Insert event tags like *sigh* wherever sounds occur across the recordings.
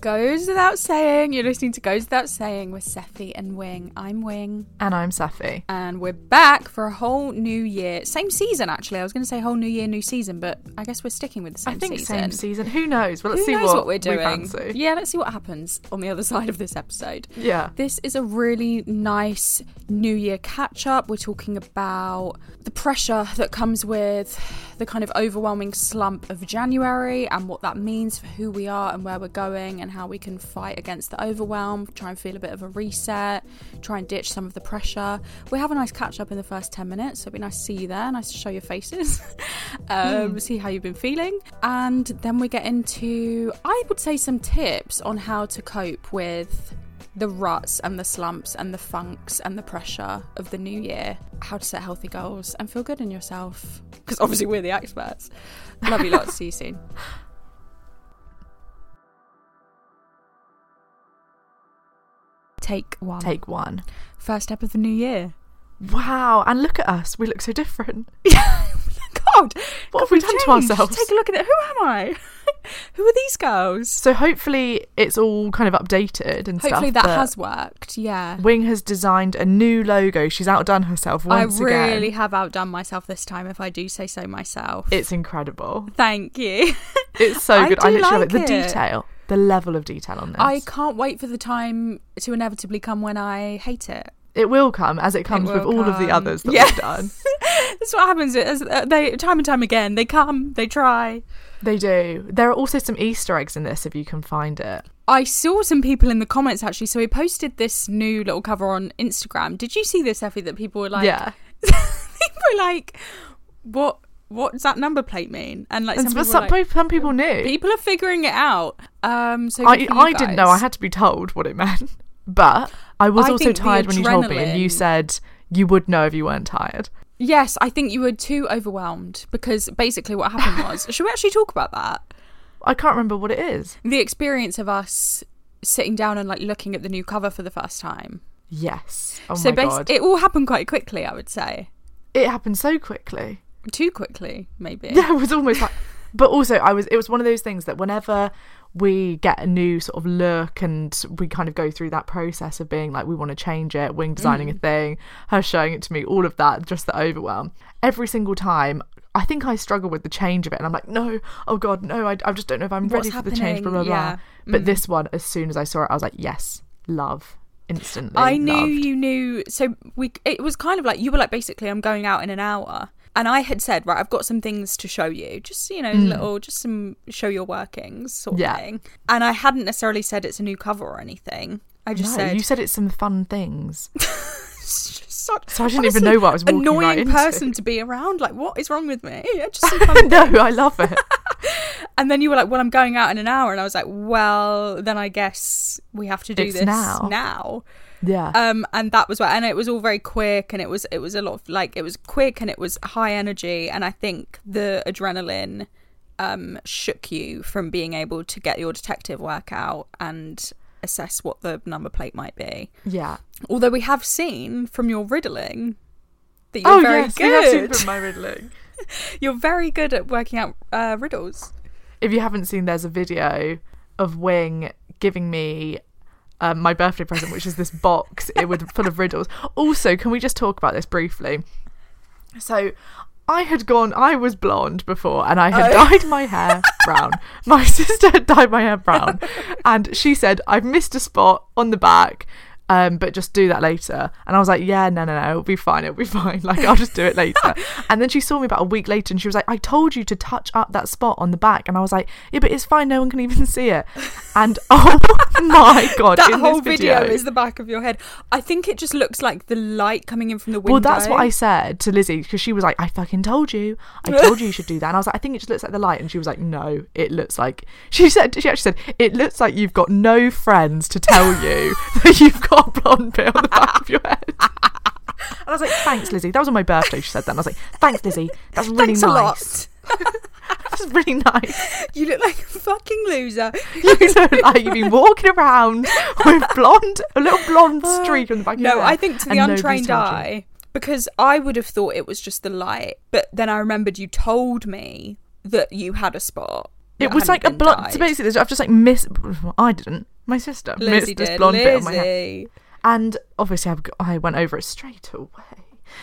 Goes without saying, you're listening to Goes Without Saying with Sephy and Wing. I'm Wing. And I'm Sephy. And we're back for a whole new year. Same season, actually. I was going to say whole new year, new season, but I guess we're sticking with the same season. I think season. same season. Who knows? Well, let's Who see what, what, we're doing. We. Yeah, let's see what happens on the other *laughs* side of this episode. Yeah. This is a really nice New Year catch up. We're talking about the pressure that comes with the kind of overwhelming slump of January and what that means for who we are and where we're going and how we can fight against the overwhelm, try and feel a bit of a reset, try and ditch some of the pressure. We have a nice catch up in the first 10 minutes, so it'd be nice to see you there, nice to show your faces, *laughs* um, see how you've been feeling. And then we get into, I would say, some tips on how to cope with the ruts and the slumps and the funks and the pressure of the new year, how to set healthy goals and feel good in yourself. Because obviously we're the experts. Love you lots. *laughs* See you soon. Take one. Take one. First step of the new year. Wow. And look at us. We look so different. *laughs* God, What have we done to ourselves? Take a look at it. Who am I? *laughs* Who are these girls? So hopefully it's all kind of updated and Hopefully stuff. that has worked. Yeah. Wing has designed a new logo. She's outdone herself once again. I really again. have outdone myself this time, if I do say so myself. It's incredible. Thank you. It's so *laughs* I good. I literally like love it. The detail, the level of detail on this. I can't wait for the time to inevitably come when I hate it. It will come as it comes with will all of the others that Yeah. we've done. *laughs* That's what happens. As uh, they time and time again, they come, they try. They do. There are also some Easter eggs in this if you can find it. I saw some people in the comments actually. So we posted this new little cover on Instagram. Did you see this, Effie? That people were like, yeah. *laughs* people were like, what? What does that number plate mean? And like, And some people, some, like, some people knew. people are figuring it out. Um, so I, I didn't know. I had to be told what it *laughs* meant. But I was I also tired when you told me, and you said you would know if you weren't tired. Yes, I think you were too overwhelmed because basically what happened *laughs* was. should we actually talk about that? I can't remember what it is. The experience of us sitting down and like looking at the new cover for the first time. Yes. Oh so my basi- god. it all happened quite quickly, I would say. it happened so quickly. Too quickly, maybe. *laughs* Yeah, it was almost like. But also, I was. It was one of those things that whenever we get a new sort of look and we kind of go through that process of being like, we want to change it, Wing designing Mm. a thing, her showing it to me, all of that, just the overwhelm. Every single time, I think I struggle with the change of it, and I'm like, no, oh god, no, I, I just don't know if I'm What's ready for the change. Blah blah happening? blah. Yeah. But Mm. this one, as soon as I saw it, I was like, yes, love, instantly. I knew loved. you knew. So we. It was kind of like you were like basically, I'm going out in an hour, and I had said, right, I've got some things to show you, just you know, little, just some show your workings sort of Mm. Yeah. thing. And I hadn't necessarily said it's a new cover or anything. I just No, said you said it's some fun things. *laughs* such, So I didn't even know what I was walking annoying right into. person to be around. Like, what is wrong with me? *laughs* Yeah, Just some *laughs* fun no, I love it. And then you were like, "Well, I'm going out in an hour," and I was like, "Well, then I guess we have to do It's this now. now." Yeah. Um, and that was what, and it was all very quick, and it was it was a lot of like it was quick and it was high energy, and I think the adrenaline um shook you from being able to get your detective work out and assess what the number plate might be. yeah. Although we have seen from your riddling that you're oh very yes, we have seen good. from my *laughs* riddling. You're very good at working out uh, riddles. if you haven't seen, there's a video of Wing giving me um, my birthday present, which is this box it with full of riddles. Also, can we just talk about this briefly? So, I had gone, I was blonde before and I had dyed my hair brown. My *laughs* sister had dyed my hair brown. And she said, I've missed a spot on the back. Um, but just do that later. And I was like, yeah, no, no, no, it'll be fine, it'll be *laughs* fine. Like, I'll just do it later. *laughs* and then she saw me about a week later and she was like, I told you to touch up that spot on the back. And I was like, yeah, but it's fine, no one can even see it. *laughs* And oh my God, that in whole this video, video is the back of your head. I think it just looks like the light coming in from the window. Well, that's what I said to Lizzie because she was like, I fucking told you. I told you you should do that. And I was like, I think it just looks like the light. And she was like, no, it looks like. She said, she actually said, it looks like you've got no friends to tell you that you've got *laughs* blonde bit on the back of your head. And I was like, thanks, Lizzie. That was on my birthday. She said that. And I was like, thanks, Lizzie. That's really Thanks a lot. nice. *laughs* That's really nice. You look like a fucking loser. *laughs* You look like you've been walking around with blonde, a little blonde uh, streak on the back of your No. I think to the untrained eye, because I would have thought it was just the light, but then I remembered you told me that you had a spot. It was like a blonde. So basically, I've just like missed. I didn't. My sister Lizzie missed this blonde bit on my head, and obviously I've got, I went over it straight away.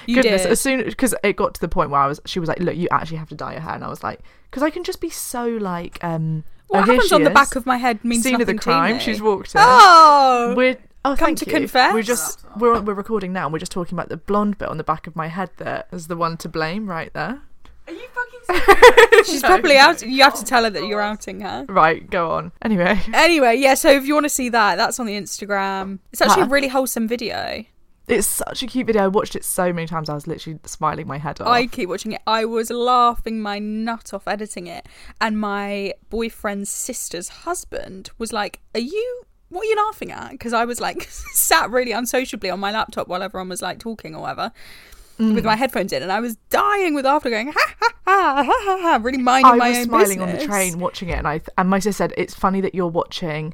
You Goodness, did. as soon because it got to the point where I was, she was like, "Look, you actually have to dye your hair," and I was like, "Because I can just be so like." um What oh, happens on the back of my head means Scene of nothing the crime. to me. She's walked in. Oh, We're oh, Come to you. confess? We're just we're we're recording now, and we're just talking about the blonde bit on the back of my head. That is the one to blame, right there. Are you fucking? *laughs* She's No. probably out. You have to oh tell her that you're outing her. Right, go on. Anyway, Anyway, yeah. So if you want to see that, that's on the Instagram. It's actually a Huh. really wholesome video. it's such a cute video. I watched it so many times. I was literally smiling my head off. I keep watching it. I was laughing my nut off editing it, and my boyfriend's sister's husband was like, "Are you? What are you laughing at?" Because I was like *laughs* sat really unsociably on my laptop while everyone was like talking or whatever. With Mm. my headphones in, and I was dying with laughter, going ha ha ha ha ha, ha really minding I my was own smiling on the train watching it, and I and my sister said it's funny that you're watching,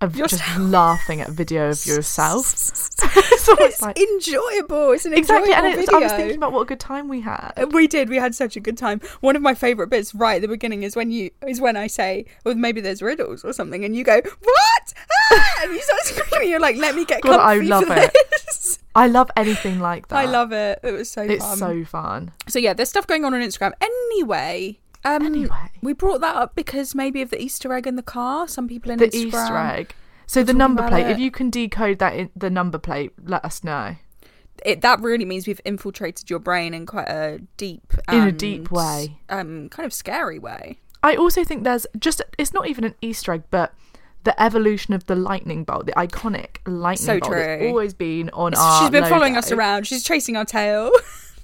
of just laughing at a video of yourself. *laughs* *laughs* so It's like enjoyable. It's an exactly, and it's, video. I was thinking about what a good time we had. We did. We had such a good time. One of my favorite bits right at the beginning is when you is when I say, "Well, maybe there's riddles or something," and you go, "What?" Ah! and you start *laughs* screaming. You're like, "Let me get God, I love it. This." I love anything like that. I love it. It was so It's fun. so fun. So yeah, there's stuff going on on Instagram. Anyway, um, Anyway. we brought that up because maybe of the Easter egg in the car. Some people in The Instagram. Easter egg. So the number plate. it. If you can decode that, in, the number plate, let us know It, that really means we've infiltrated your brain in quite a deep, in a deep way. um, kind of scary way. I also think there's just it's not even an Easter egg, but the evolution of the lightning bolt, the iconic lightning So bolt, that's always been on our. She's been following us around. She's chasing our tail.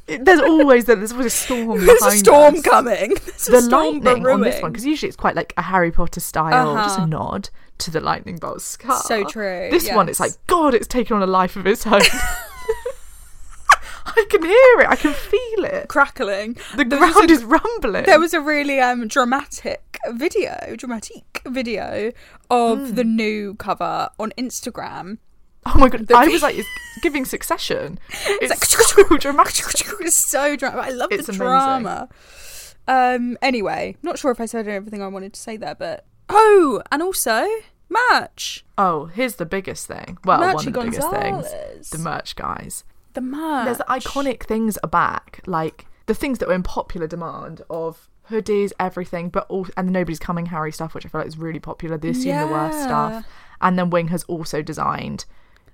There's *laughs* always there's always a storm. There's a storm us. coming. *laughs* There's a The storm lightning on this one because usually it's quite like a Harry Potter style, just Uh-huh. a nod to the lightning bolt scar. So true, This one, it's like God, it's taken on a life of its own. *laughs* *laughs* I can hear it. I can feel it. crackling. The There ground a- is rumbling. There was a really um dramatic video, dramatic video of Hmm. the new cover on Instagram. oh my god! the I *laughs* was like, it's giving Succession. It's, like- so *laughs* dramatic. It's so dramatic. I love It's the amazing. drama. Um. Anyway, not sure if I said everything I wanted to say there, but oh, and also merch. Oh, here's the biggest thing. Well, one of the biggest things. The merch guys. The merch. There's iconic things are back, like the things that were in popular demand of hoodies, everything, but all and the nobody's coming Harry stuff, which I feel like is really popular. The assume the worst stuff, and then Wing has also designed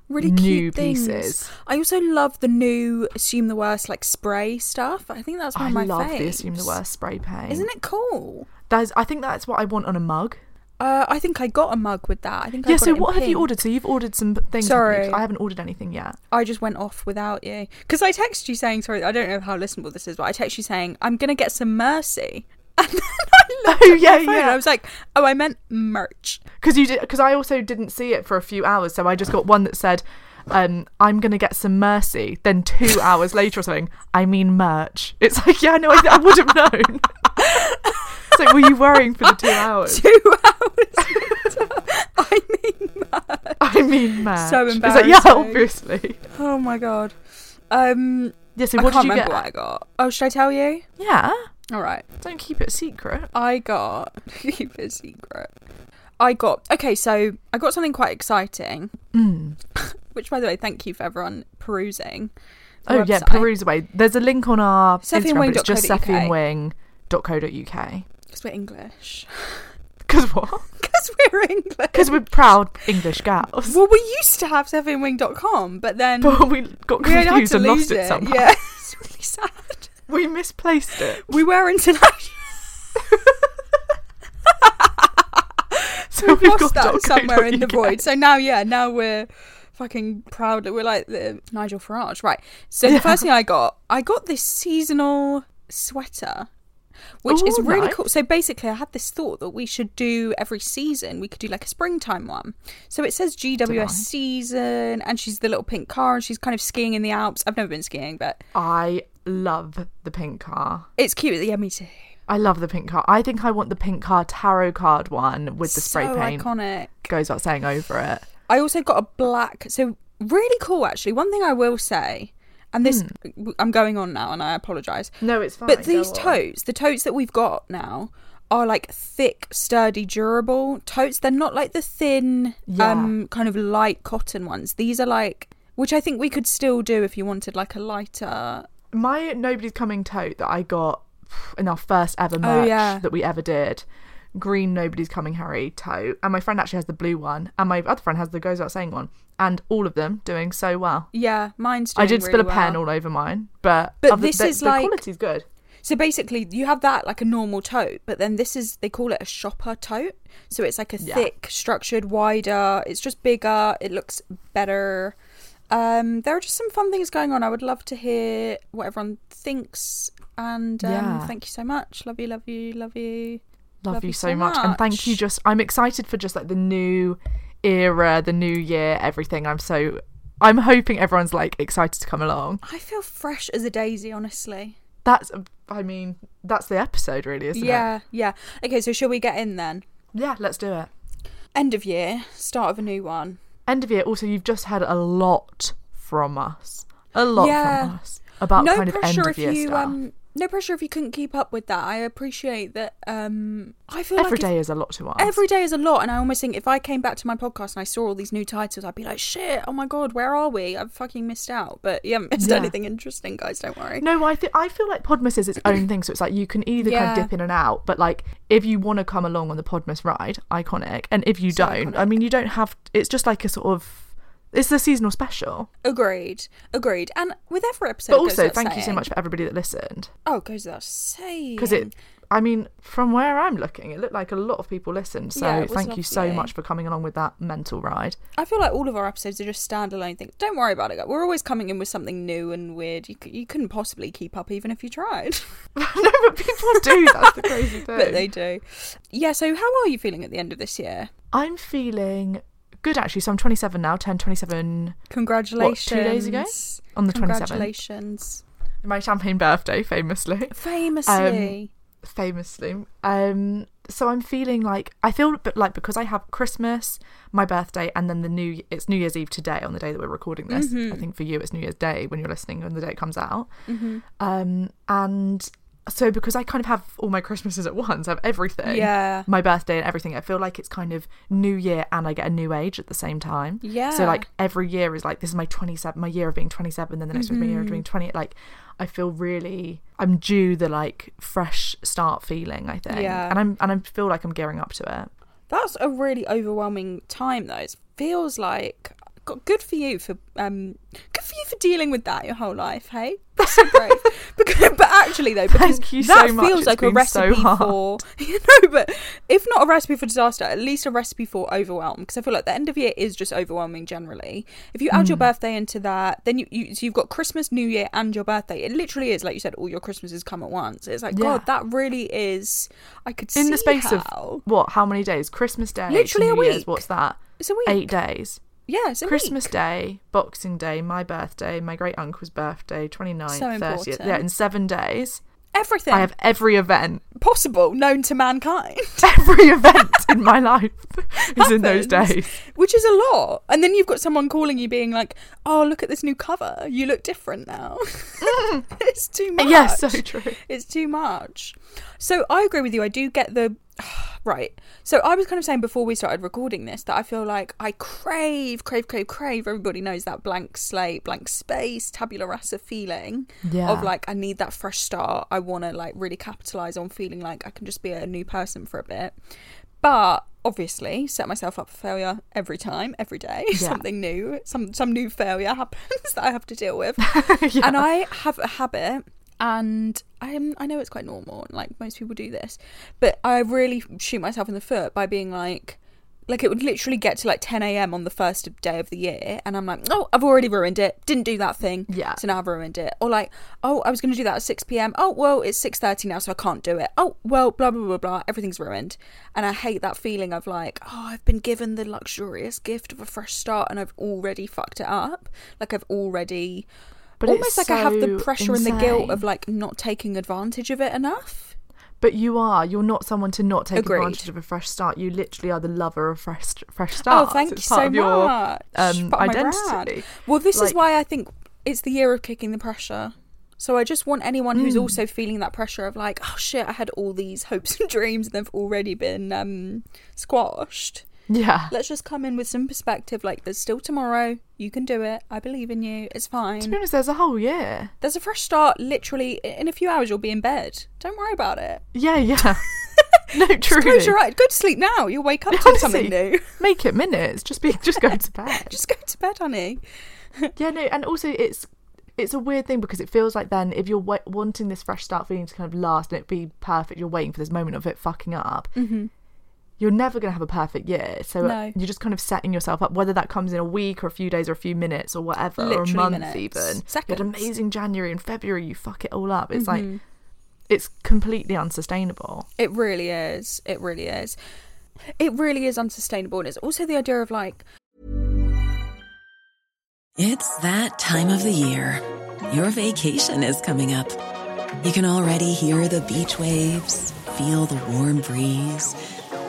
really new cute things. pieces. I also love the new assume the worst like spray stuff. I think that's one I of my things. I love faves. the assume the worst spray paint. Isn't it cool? That's, I think that's what I want on a mug. Uh, I think I got a mug with that. I think I Yeah. got So what have you ordered? So you've ordered some things. haven't you? 'Cause Sorry. I haven't ordered anything yet. I just went off without you because I texted you saying sorry. I don't know how listenable this is, but I texted you saying I'm gonna get some mercy. *laughs* And then I *laughs* looked Oh, at yeah, my phone and yeah. I was like, oh, I meant merch. because you did because I also didn't see it for a few hours, so I just got one that said, um, "I'm gonna get some mercy." Then two *laughs* hours later or something, I mean merch. It's like, yeah, no, I, I would have known. It's like, were you worrying for the two hours? *laughs* Two hours. *laughs* I mean merch. I mean merch. So It's like, yeah, obviously. Oh my god. Um, Yeah. So I what can't did you remember get? what I got. Oh, should I tell you? Yeah. All right. Don't keep it a secret. I got *laughs* keep it a secret. I got okay, so I got something quite exciting. Mm. Which, by the way, thank you for everyone perusing Oh yeah, website. peruse away. There's a link on our Instagram, but it's just Sephyandwing.co.uk. sephyandwing.co.uk. Because we're English. *laughs* Because what? *laughs* Because we're English. Because we're proud English gals. Well, we used to have sephyandwing.com, but then But we got we confused to and lost it, it. *laughs* somehow. Yeah, it's really sad. We misplaced it. We were international. So We've we've lost that somewhere in the void. So now, yeah, now we're fucking proud that we're like the Nigel Farage. Right. So the first thing I got, I got this seasonal sweater. Which is oh, really nice. cool. So basically, I had this thought that we should do every season. We could do like a springtime one. So it says GWS season, and she's the little pink car, and she's kind of skiing in the Alps. I've never been skiing, but I love the pink car. it's cute. Yeah, me too. I love the pink car. I think I want the pink car tarot card one with the spray so paint. iconic. Goes without saying over it. I also got a black. So really cool, actually. One thing I will say, and this, I'm going on now, and I apologise. No, it's fine. But these totes, the totes that we've got now, are like thick, sturdy, durable totes. They're not like the thin, Yeah. um, kind of light cotton ones. These are like, which I think we could still do if you wanted like a lighter. my nobody's coming tote that I got in our first ever Oh, merch yeah. that we ever did. Green nobody's coming Harry tote, and my friend actually has the blue one, and my other friend has the goes without saying one, and all of them doing so well. Yeah, mine's. I did spill really a pen well. all over mine, but But other- this the, is the like- quality's good. So basically, you have that like a normal tote, but then this is they call it a shopper tote. So it's like a Yeah. thick, structured, wider. It's just bigger. It looks better. Um, there are just some fun things going on. I would love to hear what everyone thinks. And um, Yeah. thank you so much. Love you, love you, love you. Love, Love you you so so much. and thank you. Just I'm excited for just like the new era, the new year, everything. I'm so I'm hoping everyone's like excited to come along. I feel fresh as a daisy, honestly. That's I mean that's the episode really, isn't it? yeah, yeah. Okay, so shall we get in then? Yeah, let's do it. End of year, start of a new one. End of year. Also, you've just had a lot from us. A lot Yeah. from us about no kind of end of if year you stuff. um no pressure if you couldn't keep up with that i appreciate that um i feel Every like day is a lot to us. every day is a lot and i almost think if i came back to my podcast and i saw all these new titles i'd be like shit oh my god where are we i've fucking missed out but you haven't missed Yeah. anything interesting guys don't worry No, I th- I feel like Podmas is its own thing. So it's like you can either kind of dip in and out, but like if you want to come along on the Podmas ride, iconic, and if you So don't, iconic. I mean, you don't have. It's just like a sort of. It's the seasonal special. agreed agreed and with every episode But also, thank you so much for everybody that listened. oh goes without saying Because it, I mean, from where I'm looking, it looked like a lot of people listened. So Yeah, thank you so much for coming along with that mental ride. I feel like all of our episodes are just standalone things. Don't worry about it. We're always coming in with something new and weird. You, you couldn't possibly keep up even if you tried. *laughs* *laughs* no, but people do. That's the crazy thing. *laughs* but they do. Yeah, so how are you feeling at the end of this year? I'm feeling good actually. So I'm 27 now, 10, 27 Congratulations. Two days ago? on the 27th. Congratulations. My champagne birthday, famously. Famously. famously. Um, so I'm feeling like I feel like because I have Christmas, my birthday, and then the new it's New Year's Eve today on the day that we're recording this. Mm-hmm. I think for you it's New Year's Day when you're listening when the day it comes out. Um, and so because I kind of have all my Christmases at once, I have everything. Yeah. My birthday and everything. I feel like it's kind of New Year and I get a new age at the same time. Yeah. So like every year is like this is my 27 my year of being 27 then the next my year of Mm-hmm. being 20 like I feel really I'm due the like fresh start feeling I think Yeah. and I'm and I feel like I'm gearing up to it That's a really overwhelming time, though. It feels like God, good for you for um, good for you for dealing with that your whole life. Hey, that's so great. *laughs* because, but actually, though, because Thank you that so much. feels It's like a been so recipe for *laughs* you know. But if not a recipe for disaster, at least a recipe for overwhelm. Because I feel like the end of year is just overwhelming generally. If you add Hmm. your birthday into that, then you, you so you've got Christmas, New Year, and your birthday. It literally is like you said, all your Christmases come at once. It's like Yeah. God, that really is. I could in see the space how. of what how many days Christmas Day Literally a New Year's, week. what's that It's a week. eight days Yeah, it's Christmas week. Day Boxing Day my birthday my great uncle's birthday 29th So 30th important. yeah in seven days Everything I have every event possible known to mankind, *laughs* every event in my life is in those days which is a lot. And then you've got someone calling you, being like, "Oh, look at this new cover. You look different now." Mm. *laughs* it's too much. yes so true It's too much. So I agree with you. I do get the *sighs* right. So I was kind of saying before we started recording this that I feel like I crave, crave, crave, crave. Everybody knows that blank slate, blank space, tabula rasa feeling Yeah. of like I need that fresh start. I want to like really capitalize on feeling like I can just be a new person for a bit. But obviously, set myself up for failure every time, every day. *laughs* Something new, some some new failure *laughs* happens that I have to deal with. *laughs* And I have a habit and I am I know it's quite normal like most people do this, but I really shoot myself in the foot by being like like it would literally get to like 10 a.m. on the first day of the year, and I'm like, oh, I've already ruined it. Didn't do that thing, Yeah. So now I've ruined it. Or like, oh, I was going to do that at 6 p.m. Oh, well, it's 6:30 now, so I can't do it. Oh, well, blah blah blah blah. Everything's ruined, and I hate that feeling of like, oh, I've been given the luxurious gift of a fresh start, and I've already fucked it up. Like I've already. But almost it's like I have the so pressure and the guilt of like not taking advantage of it enough. But you are. You're not someone to not take Agreed. advantage of a fresh start. You literally are the lover of fresh fresh starts. Oh, thank It's you so of your, much. Um, identity. Well, this is why I think it's the year of kicking the pressure. So I just want anyone Mm. who's also feeling that pressure of like, oh shit, I had all these hopes *laughs* and dreams and they've already been um, squashed. Yeah. Let's just come in with some perspective. Like, there's still tomorrow. You can do it. I believe in you. It's To be fine. honest, there's a whole year. There's a fresh start. Literally, in a few hours, you'll be in bed. Don't worry about it. Yeah, yeah. *laughs* no, truly. Close your eyes. Go to sleep now. You'll wake up to Honestly, something new. *laughs* Make it minutes. Just be. Just go to bed. *laughs* Just go to bed, honey. Yeah, no, and also it's it's a weird thing because it feels like then if you're wa- wanting this fresh start feeling to kind of last and it be perfect, you're waiting for this moment of it fucking up. Mm-hmm. You're never going to have a perfect year, so No. you're just kind of setting yourself up. Whether that comes in a week or a few days or a few minutes or whatever, or a month minutes. even. You had amazing January and February, you fuck it all up. It's Mm-hmm. like it's completely unsustainable. It really is. It really is. It really is unsustainable. And it's also the idea of like, It's that time of the year. Your vacation is coming up. You can already hear the beach waves, feel the warm breeze,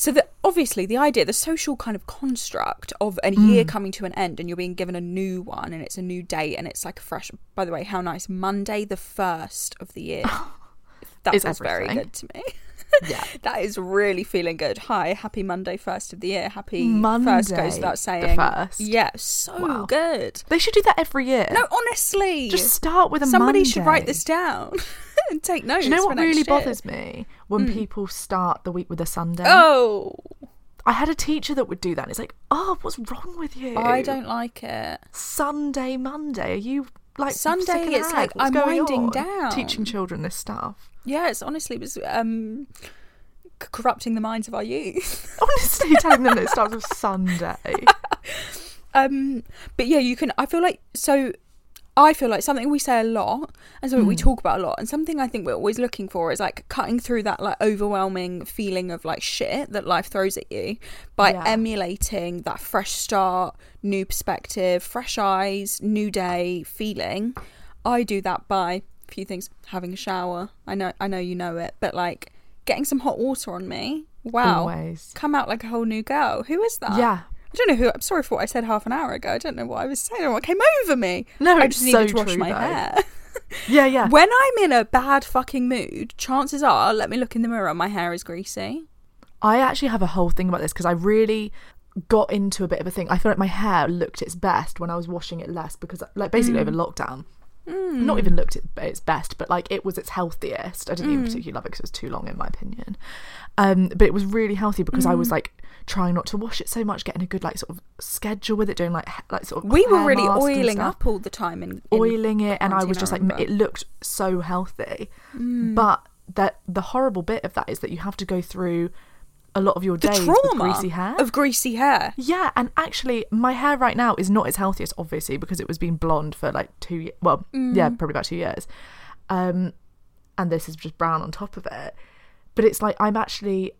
So that obviously the idea, the social kind of construct of a year Mm. coming to an end and you're being given a new one and it's a new date and it's like a fresh. By the way, how nice! Monday the first of the year. *laughs* that Is very good to me. *laughs* Yeah. *laughs* that is really feeling good. Hi, happy Monday first of the year. Happy first Monday goes without saying. first. Yeah, so Wow. good. They should do that every year. No, honestly, Just start with a Monday. Somebody should write this down *laughs* and take notes. Do you know what really year. bothers me? When hmm. people start the week with a Sunday. Oh, I had a teacher that would do that. And it's like, oh, what's wrong with you? I don't like it. Sunday, Monday. Are you like Sunday, it's like. I'm winding on? down. Teaching children this stuff. Yeah, it's honestly it was um c- corrupting the minds of our youth. *laughs* Honestly, telling them that it starts with Sunday. *laughs* um, but yeah, you can. I feel like so. I feel like something we say a lot and something we talk about a lot, and something I think we're always looking for is like cutting through that like overwhelming feeling of like shit that life throws at you by Yeah. emulating that fresh start, new perspective, fresh eyes, new day feeling. I do that by few things: having a shower. I know, I know you know it, but like getting some hot water on me. Wow. Always. Come out like a whole new girl. Who is that? Yeah. I don't know who. I'm sorry for what I said half an hour ago. I don't know what I was saying or what came over me. No, I just needed so to wash true, my though. hair. *laughs* Yeah, yeah. when I'm in a bad fucking mood, chances are, let me look in the mirror, my hair is greasy. I actually have a whole thing about this because I really got into a bit of a thing. I feel like my hair looked its best when I was washing it less because, like, basically over mm. lockdown, not even looked at its best, but like it was its healthiest. I didn't even particularly love it because it was too long, in my opinion. Um, but it was really healthy because I was like trying not to wash it so much, getting a good like sort of schedule with it, doing like like sort of We were really oiling up all the time in oiling it and I was just like it looked so healthy Mm. but that the horrible bit of that is that you have to go through a lot of your the days with greasy hair of greasy hair. yeah and actually my hair right now is not its healthiest obviously because it was being blonde for like two ye- well Mm. yeah probably about two years um and this is just brown on top of it but it's like i'm actually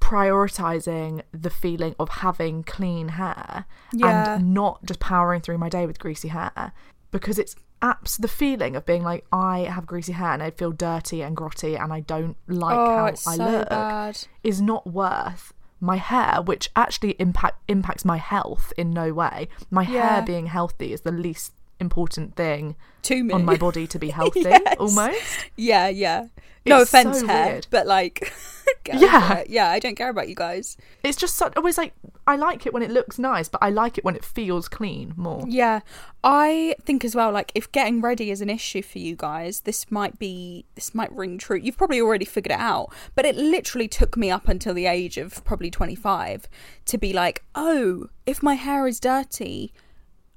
prioritizing the feeling of having clean hair Yeah. and not just powering through my day with greasy hair because it's apps the feeling of being like I have greasy hair and I feel dirty and grotty and I don't like oh, how I so look bad. is not worth my hair which actually impact impacts my health in no way my Yeah. hair being healthy is the least important thing To me. on my body to be *laughs* healthy Yes. almost Yeah, yeah. No It's offense, so hair, weird. but like, *laughs* Yeah. it. yeah. I don't care about you guys. it's just such always like I like it when it looks nice but I like it when it feels clean more Yeah, I think as well. Like, if getting ready is an issue for you guys, this might be this might ring true. You've probably already figured it out, but it literally took me up until the age of probably twenty five to be like, oh, if my hair is dirty,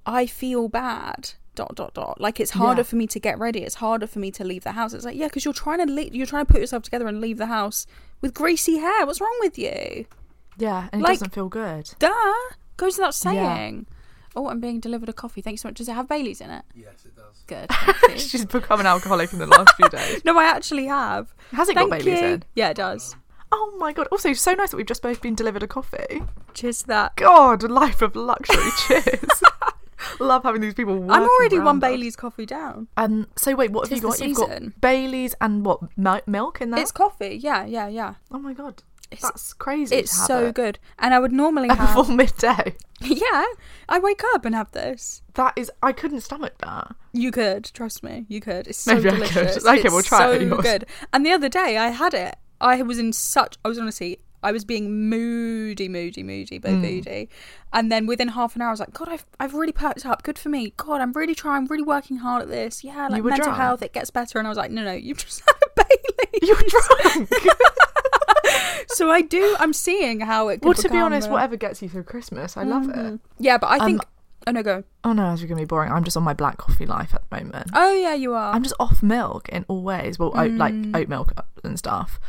I feel bad. Dot dot dot. Like it's harder Yeah. for me to get ready. It's harder for me to leave the house. It's like yeah, because you're trying to le- you're trying to put yourself together and leave the house with greasy hair. What's wrong with you? yeah and it doesn't feel good Duh, goes without Yeah. saying. Oh, I'm being delivered a coffee. Thanks so much. Does it have Bailey's in it? Yes, it does. Good. *laughs* She's become an alcoholic in the last few days *laughs* no, I actually have. Has it got Bailey's you. in? Yeah, it does. oh my god also so nice that we've just both been delivered a coffee Cheers to that. God, life of luxury. Cheers. *laughs* Love having these people. I'm already one around us. Bailey's coffee down. Um. So wait, what have you got? the You've got. Bailey's and what mil- milk in there? It's coffee. Yeah, yeah, yeah. oh my god, It's- that's crazy. It's so it. good. And I would normally *laughs* have. before midday. *laughs* yeah, I wake up and have this. That is, I couldn't stomach that. You could trust me. You could. It's so Maybe I could. delicious. *laughs* Okay, it's we'll try so it at yours. good. And the other day I had it. I was in such. I was honestly. I was being moody, moody, moody, but moody. And then within half an hour, I was like, God, I've, I've really perked up. Good for me. God, I'm really trying, really working hard at this. Yeah, like mental drunk? health, it gets better. And I was like, no, no, you've just *laughs* had a Bailey. You were drunk. *laughs* so I do, I'm seeing how it could well, to be honest, a- whatever gets you through Christmas, I love it. Yeah, but I think. Um, oh, no, go. Oh no, it's gonna be boring. I'm just on my black coffee life at the moment. Oh, yeah, you are. I'm just off milk in all ways. Well, oat, like oat milk and stuff.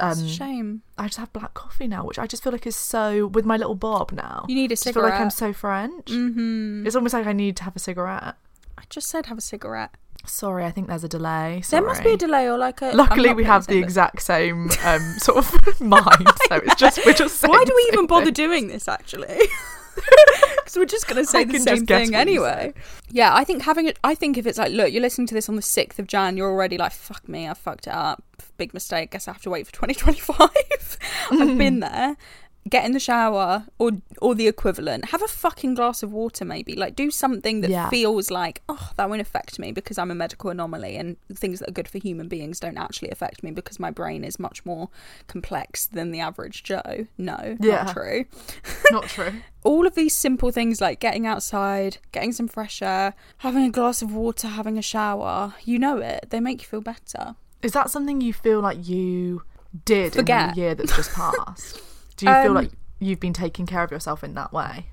It's Um, a shame. I just have black coffee now, which I just feel like is so with my little bob now. You need a I feel like I'm so French. Mm-hmm. It's almost like I need to have a cigarette. I just said have a cigarette. Sorry, I think there's a delay. There must be a delay or like a. Luckily, we have the exact same um, *laughs* sort of *laughs* mind, so it's just we're just. Why do we even bother doing this actually? *laughs* *laughs* Because we're just going to say I the same thing anyway. Yeah, I think having it. I think if it's like, look, you're listening to this on the sixth of Jan, you're already like, fuck me, I fucked it up. Big mistake. Guess I have to wait for 2025. *laughs* I've been there. Get in the shower or or the equivalent. Have a fucking glass of water, maybe. Like do something that Yeah. feels like, oh, that won't affect me because I'm a medical anomaly, and things that are good for human beings don't actually affect me because my brain is much more complex than the average Joe. No, Yeah. *laughs* not true Not *laughs* true. all of these simple things like getting outside, getting some fresh air, having a glass of water, having a shower, you know it. They make you feel better. Is that something you feel like you did Forget. in the year that's just passed? *laughs* Do you feel Um, like you've been taking care of yourself in that way?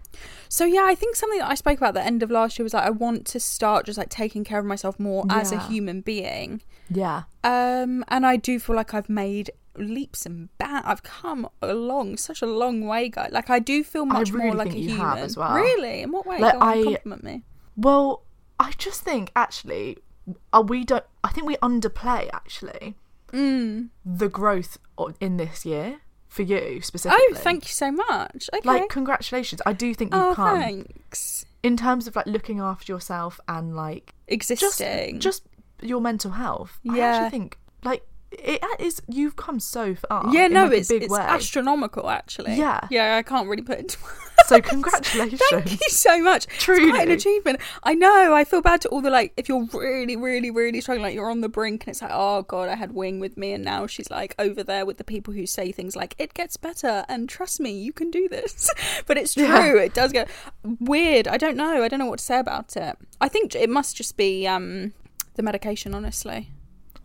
So yeah, I think something that I spoke about at the end of last year was like I want to start just like taking care of myself more as a human being. Yeah. Um and I do feel like I've made leaps and bounds. I've come along such a long way, guys. Like I do feel much really more like a human. as well. Really? In what way? Like, I- compliment me. Well, I just think actually, uh, we don't. I think we underplay actually Mm. the growth in this year for you specifically. Oh, thank you so much. Okay. Like, congratulations! I do think you've oh, come thanks. in terms of like looking after yourself and like just Existing. just your mental health. Yeah. I actually think like it is. You've come so far. yeah, no, like, it's big it's way. astronomical actually. Yeah. yeah, I can't really put it into. So *laughs* congratulations. Thank you so much. Truly, It's quite an achievement. I know. I feel bad to all the like if you're really, really, really struggling, like you're on the brink, and it's like, oh god, I had Wing with me, and now she's like over there with the people who say things like it gets better, and trust me, you can do this. *laughs* but it's true. Yeah. It does get weird. I don't know. I don't know what to say about it. I think it must just be um the medication. Honestly,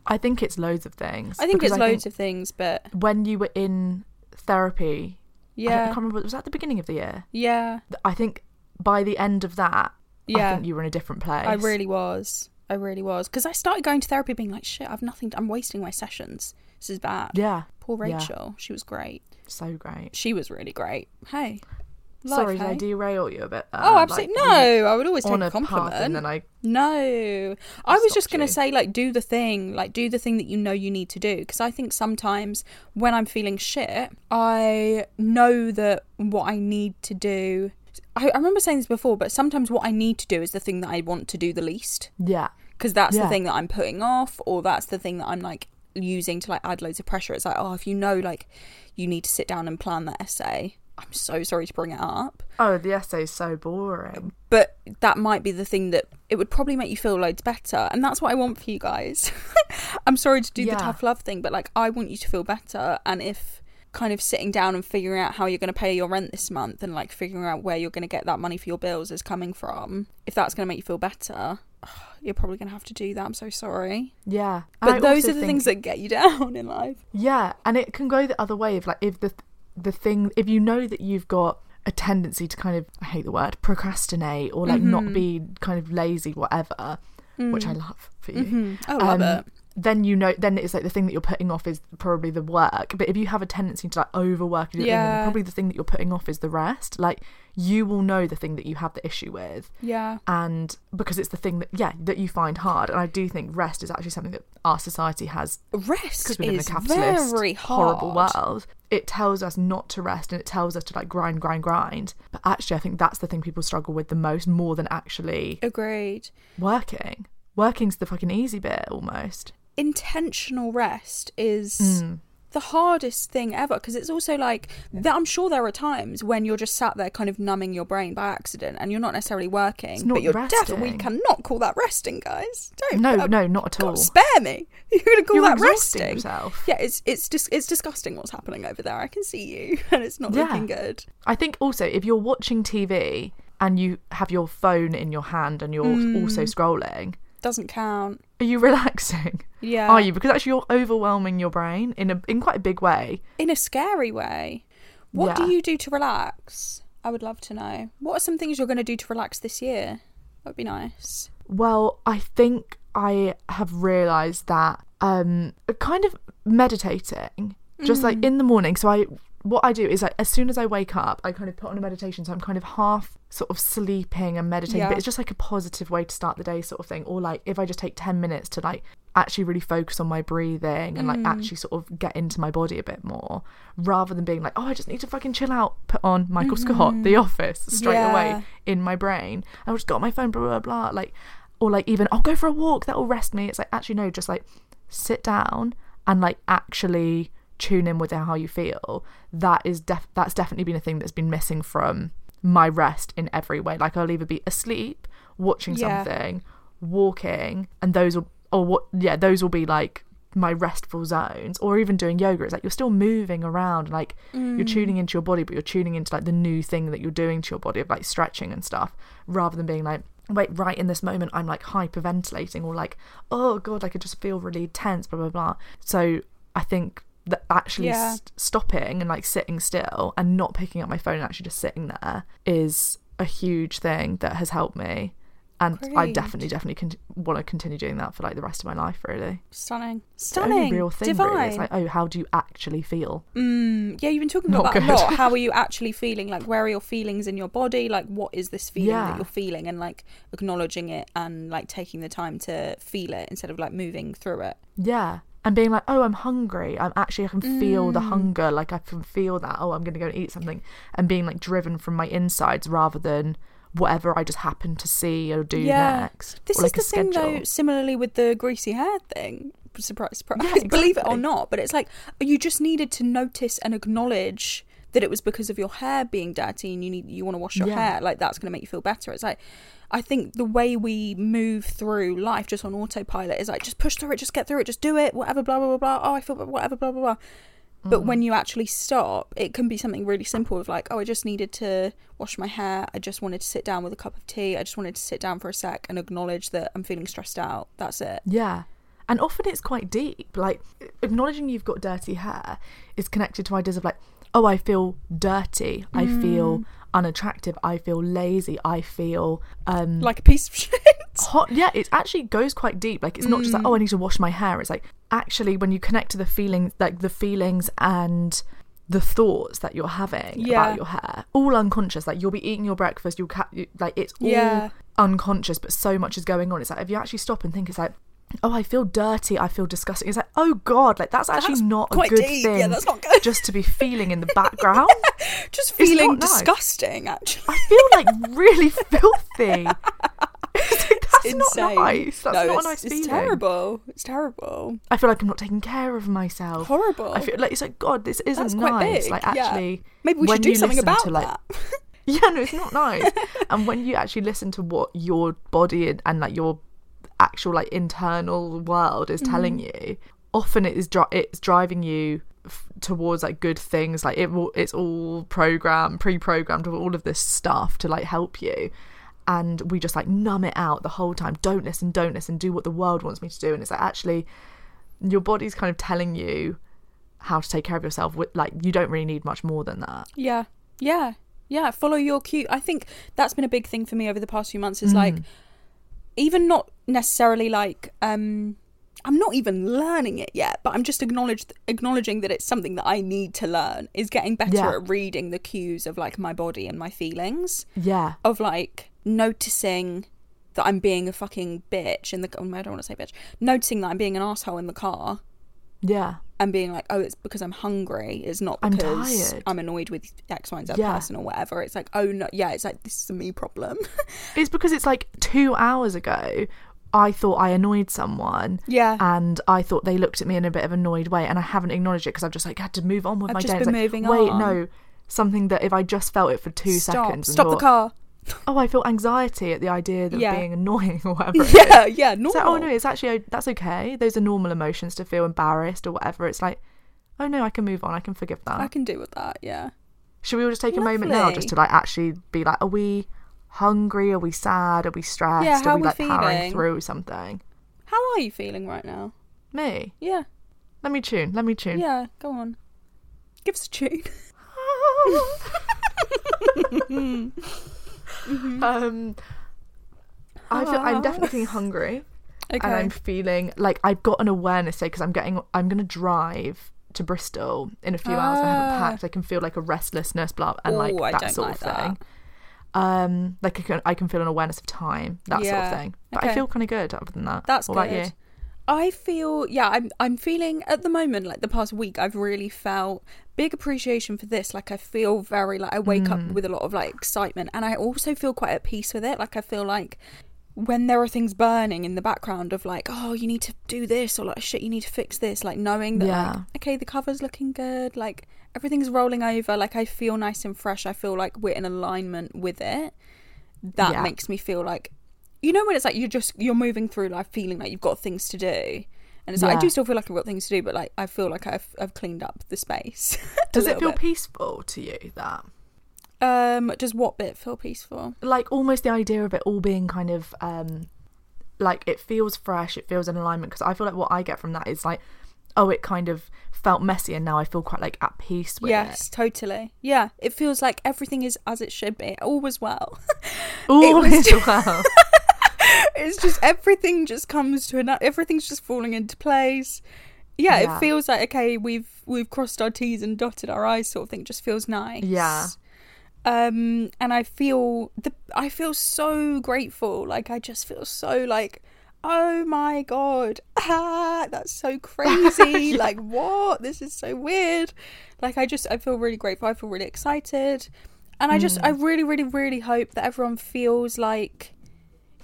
I think it's loads of things. I think it's loads of things, but when you were in therapy. I, I can't remember. Was that the beginning of the year? yeah, I think by the end of that, yeah, I think you were in a different place. I really was. I really was because I started going to therapy, being like, shit, I've nothing. I'm wasting my sessions. This is bad. Yeah. Poor Yeah. Rachel. She was great. So great. She was really great. Hey. Life, Sorry, did I hey? derail you a bit? There? Oh, absolutely. Like, no, I would always take a a path compliment. and then I No. I was just going to say, like, do the thing. Like, do the thing that you know you need to do. Because I think sometimes when I'm feeling shit, I know that what I need to do. I, I remember saying this before, but sometimes what I need to do is the thing that I want to do the least. yeah. Because that's the thing that I'm putting off, or that's the thing that I'm like using to like add loads of pressure. It's like, oh, if you know, like, you need to sit down and plan that essay. I'm so sorry to bring it up. Oh, the essay's so boring. but that might be the thing that it would probably make you feel loads better. And that's what i want for you guys. *laughs* I'm sorry to do the tough love thing but like i want you to feel better. And if kind of sitting down and figuring out how you're going to pay your rent this month and like figuring out where you're going to get that money for your bills is coming from if that's going to make you feel better *sighs* you're probably going to have to do that. I'm so sorry. Yeah. But I those are the things that get you *laughs* down in life. Yeah, and it can go the other way of like if the the thing if you know that you've got a tendency to kind of I hate the word procrastinate or like Mm-hmm. not be kind of lazy whatever, which I love for you. Mm. i love um, it Then you know, then it's like the thing that you're putting off is probably the work. But if you have a tendency to like overwork, and do then Yeah. probably the thing that you're putting off is the rest. Like you will know the thing that you have the issue with, yeah and because it's the thing that yeah that you find hard. And I do think rest is actually something that our society has rest because we live in a capitalist, horrible world. It tells us not to rest and it tells us to like grind, grind, grind. But actually, I think that's the thing people struggle with the most, more than actually agreed working. Working's the fucking easy bit almost. intentional rest is Mm. The hardest thing ever because it's also like that I'm sure there are times when you're just sat there kind of numbing your brain by accident and you're not necessarily working not but you're resting. definitely we cannot call that resting guys don't No, uh, no, not at God, all. spare me *laughs* you're gonna call You're that resting yourself. yeah it's it's just it's disgusting what's happening over there I can see you *laughs* and it's not Yeah. looking good I think also if you're watching TV and you have your phone in your hand and you're Mm. also scrolling, doesn't count are you *laughs* relaxing? yeah Are you? Because actually you're overwhelming your brain in a in quite a big way. in a scary way. What Yeah. do you do to relax? I would love to know. What are some things you're going to do to relax this year? That would be nice. Well, I think I have realised that um kind of meditating, just like in the morning. So I what I do is like as soon as I wake up, I kind of put on a meditation. So I'm kind of half sort of sleeping and meditating, Yeah. but it's just like a positive way to start the day, sort of thing. Or like if I just take ten minutes to like actually really focus on my breathing and like mm. actually sort of get into my body a bit more, rather than being like, oh, I just need to fucking chill out. Put on Michael Scott, The mm-hmm. Office, straight Yeah. away in my brain. I just got on my phone, blah blah blah. Like or like even I'll go for a walk that'll rest me. It's like actually no, just like sit down and like actually tune in with how you feel. That is def that's definitely been a thing that's been missing from my rest in every way. Like I'll either be asleep, watching Yeah. something, walking, and those will or what yeah, those will be like my restful zones or even doing yoga it's like you're still moving around like you're mm. tuning into your body but you're tuning into like the new thing that you're doing to your body of like stretching and stuff rather than being like wait right in this moment i'm like hyperventilating or like oh god i could just feel really tense blah blah blah so i think that actually Yeah. s- stopping and like sitting still and not picking up my phone and actually just sitting there is a huge thing that has helped me and i definitely definitely con- want to continue doing that for like the rest of my life really Stunning. Stunning. real thing Divine. really it's like oh how do you actually feel Mm, yeah, you've been talking Not about that a lot. *laughs* How are you actually feeling? Like, where are your feelings in your body? Like, what is this feeling Yeah. that you're feeling? And like acknowledging it and like taking the time to feel it instead of like moving through it. Yeah. And being like, oh, I'm hungry. I'm actually, I can feel Mm. the hunger. Like, I can feel that. Oh, I'm going to go and eat something. And being like driven from my insides rather than whatever I just happen to see or do next. This or, like, is the thing schedule. though, similarly with the greasy hair thing. surprise, surprise. Yeah, *laughs* Believe it or not, but it's like you just needed to notice and acknowledge that it was because of your hair being dirty and you need you want to wash your Yeah. hair. Like that's going to make you feel better. It's like I think the way we move through life just on autopilot is like just push through it, just get through it, just do it, whatever, blah blah blah blah. Oh, I feel whatever, blah blah blah. But when you actually stop, it can be something really simple of like, oh, I just needed to wash my hair. I just wanted to sit down with a cup of tea. I just wanted to sit down for a sec and acknowledge that I'm feeling stressed out. That's it. Yeah. And often it's quite deep. Like acknowledging you've got dirty hair is connected to ideas of like, oh, I feel dirty. I Mm. Unattractive. I feel lazy. I feel um Like a piece of *laughs* shit. hot. Yeah, it actually goes quite deep. Like it's not just like, Mm. oh, I need to wash my hair. It's like actually when you connect to the feelings, like the feelings and the thoughts that you're having Yeah. about your hair, all unconscious. Like you'll be eating your breakfast. You'll ca- you, like it's all Yeah. unconscious, but so much is going on. It's like if you actually stop and think, it's like. Oh, I feel dirty. I feel disgusting. It's like, oh god, like that's actually That's not a good deep. Yeah, thing. that's not good. Just to be feeling in the *laughs* background. *laughs* just feeling nice. disgusting, actually. I feel like really *laughs* filthy. It's *laughs* like, that's not nice. That's no, not it's, a nice it's feeling. terrible. It's terrible. I feel like I'm not taking care of myself. Horrible. I feel like it's like God, this isn't That's quite nice. big. Like yeah. actually, maybe we should do something about to, like, that. Yeah, no, it's not nice. and when you actually listen to what your body and, and like your actual like internal world is telling Mm-hmm. you, often it is dri- it's driving you f- towards like good things. Like it, will- it's all programmed, pre-programmed with all of this stuff to like help you. And we just like numb it out the whole time. Don't listen, don't listen. Do what the world wants me to do. And it's like actually, your body's kind of telling you how to take care of yourself. With like you don't really need much more than that. Yeah, yeah, yeah. Follow your cue. I think that's been a big thing for me over the past few months. Is like, Mm. even not necessarily like, um, I'm not even learning it yet, but I'm just acknowledged acknowledging that it's something that I need to learn. Is getting better Yeah. at reading the cues of like my body and my feelings. Yeah. Of like noticing that I'm being a fucking bitch in the. I don't want to say bitch. Noticing that I'm being an asshole in the car Yeah. and being like, oh, it's because I'm hungry. It's not I'm because tired. I'm annoyed with X, Y, and Z Yeah. person or whatever. It's like, oh no, yeah, it's like this is a me problem. *laughs* It's because it's like two hours ago, I thought I annoyed someone. Yeah. And I thought they looked at me in a bit of an annoyed way, and I haven't acknowledged it because I've just like had to move on with I've my just day. Been like, moving Wait, on. no. Something that if I just felt it for two Stop. seconds, and Stop the thought, car. Oh, I feel anxiety at the idea of Yeah. being annoying or whatever. it Yeah, is. yeah, It's like, oh normal. no, it's actually that's okay. Those are normal emotions to feel embarrassed or whatever. It's like, oh no, I can move on. I can forgive that. I can deal with that. Yeah. Should we all just take a moment now just to like actually be like, are we hungry? Are we sad? Are we stressed? Yeah, how are we we like powering through something? How are you feeling right now? Me? Yeah. Let me tune. Let me tune. Yeah. Go on. Give us a tune. *laughs* *laughs* um, I feel, I'm definitely feeling *laughs* hungry, Okay. and I'm feeling like I've got an awareness today because I'm getting. I'm gonna drive to Bristol in a few hours. I haven't Ah. packed. I can feel like a restlessness, blah, and like Ooh, I that sort like of that. thing. Um, like I can, I can feel an awareness of time, that sort of thing. But I feel kind of good other than that. That's what good. about you? I feel yeah, I'm I'm feeling at the moment like the past week I've really felt big appreciation for this. Like I feel very like I wake up with a lot of like excitement and I also feel quite at peace with it. Like I feel like when there are things burning in the background of like, oh, you need to do this or like shit, you need to fix this, like knowing that like, Yeah. okay, the cover's looking good, like everything's rolling over, like I feel nice and fresh. I feel like we're in alignment with it. That Yeah. makes me feel like you know when it's like you're just you're moving through life feeling like you've got things to do and it's like i do still feel like i've got things to do but like i feel like i've, I've cleaned up the space *laughs* Does it feel bit. peaceful to you that? Um does what bit feel peaceful like almost the idea of it all being kind of um like it feels fresh it feels in alignment because i feel like what i get from that is like oh it kind of felt messy and now i feel quite like at peace with it. yes totally yeah it feels like everything is as it should be all *laughs* was well all was just- well *laughs* it's just everything just comes to an everything's just falling into place yeah, Yeah. it feels like okay we've we've crossed our t's and dotted our i's sort of thing It just feels nice Yeah. Um and i feel the i feel so grateful. Like i just feel so like oh my god. Ah *laughs* that's so crazy. *laughs* Like what? This is so weird. Like i just i feel really grateful. I feel really excited. And i just i really really really hope that everyone feels like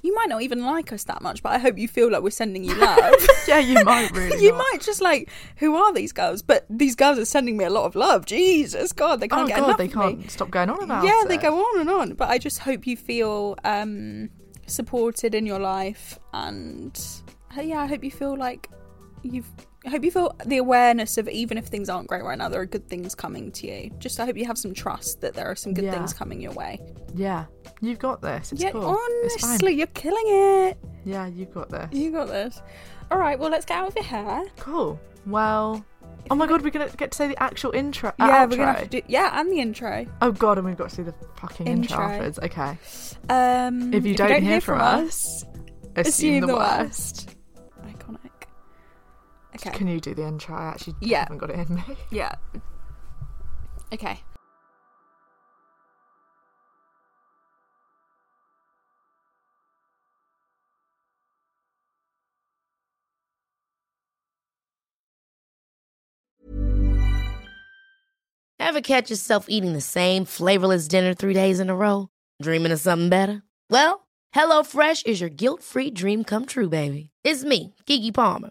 you might not even like us that much, but I hope you feel like we're sending you love. *laughs* yeah, you might *laughs* really. you not. might just like, who are these girls? But these girls are sending me a lot of love. Jesus, God, they can't Oh get god, enough they can't me. stop going on about it. yeah, it. they go on and on. But I just hope you feel um, supported in your life, and uh, yeah, I hope you feel like you've. I hope you feel the awareness of even if things aren't great right now, there are good things coming to you. Just I hope you have some trust that there are some good Yeah. things coming your way. Yeah, you've got this. It's yeah, cool. It's fine. honestly, you're killing it. Yeah, you've got this. You got this. All right, well, let's get out of your hair. Cool. Well, oh my god, we're gonna get to say the actual intro. uh, yeah, outro. we're gonna do. Yeah, and the intro. Oh god, and we've got to see the fucking intro, Intro. afterwards. Okay. Um, If you don't hear from us, Assume, the, worst. Iconic. Okay. Can you do the intro? I actually Yeah. haven't got it in me. *laughs* Yeah. Okay. Ever catch yourself eating the same flavorless dinner three days in a row? Dreaming of something better? Well, HelloFresh is your guilt-free dream come true, baby. It's me, Keke Palmer.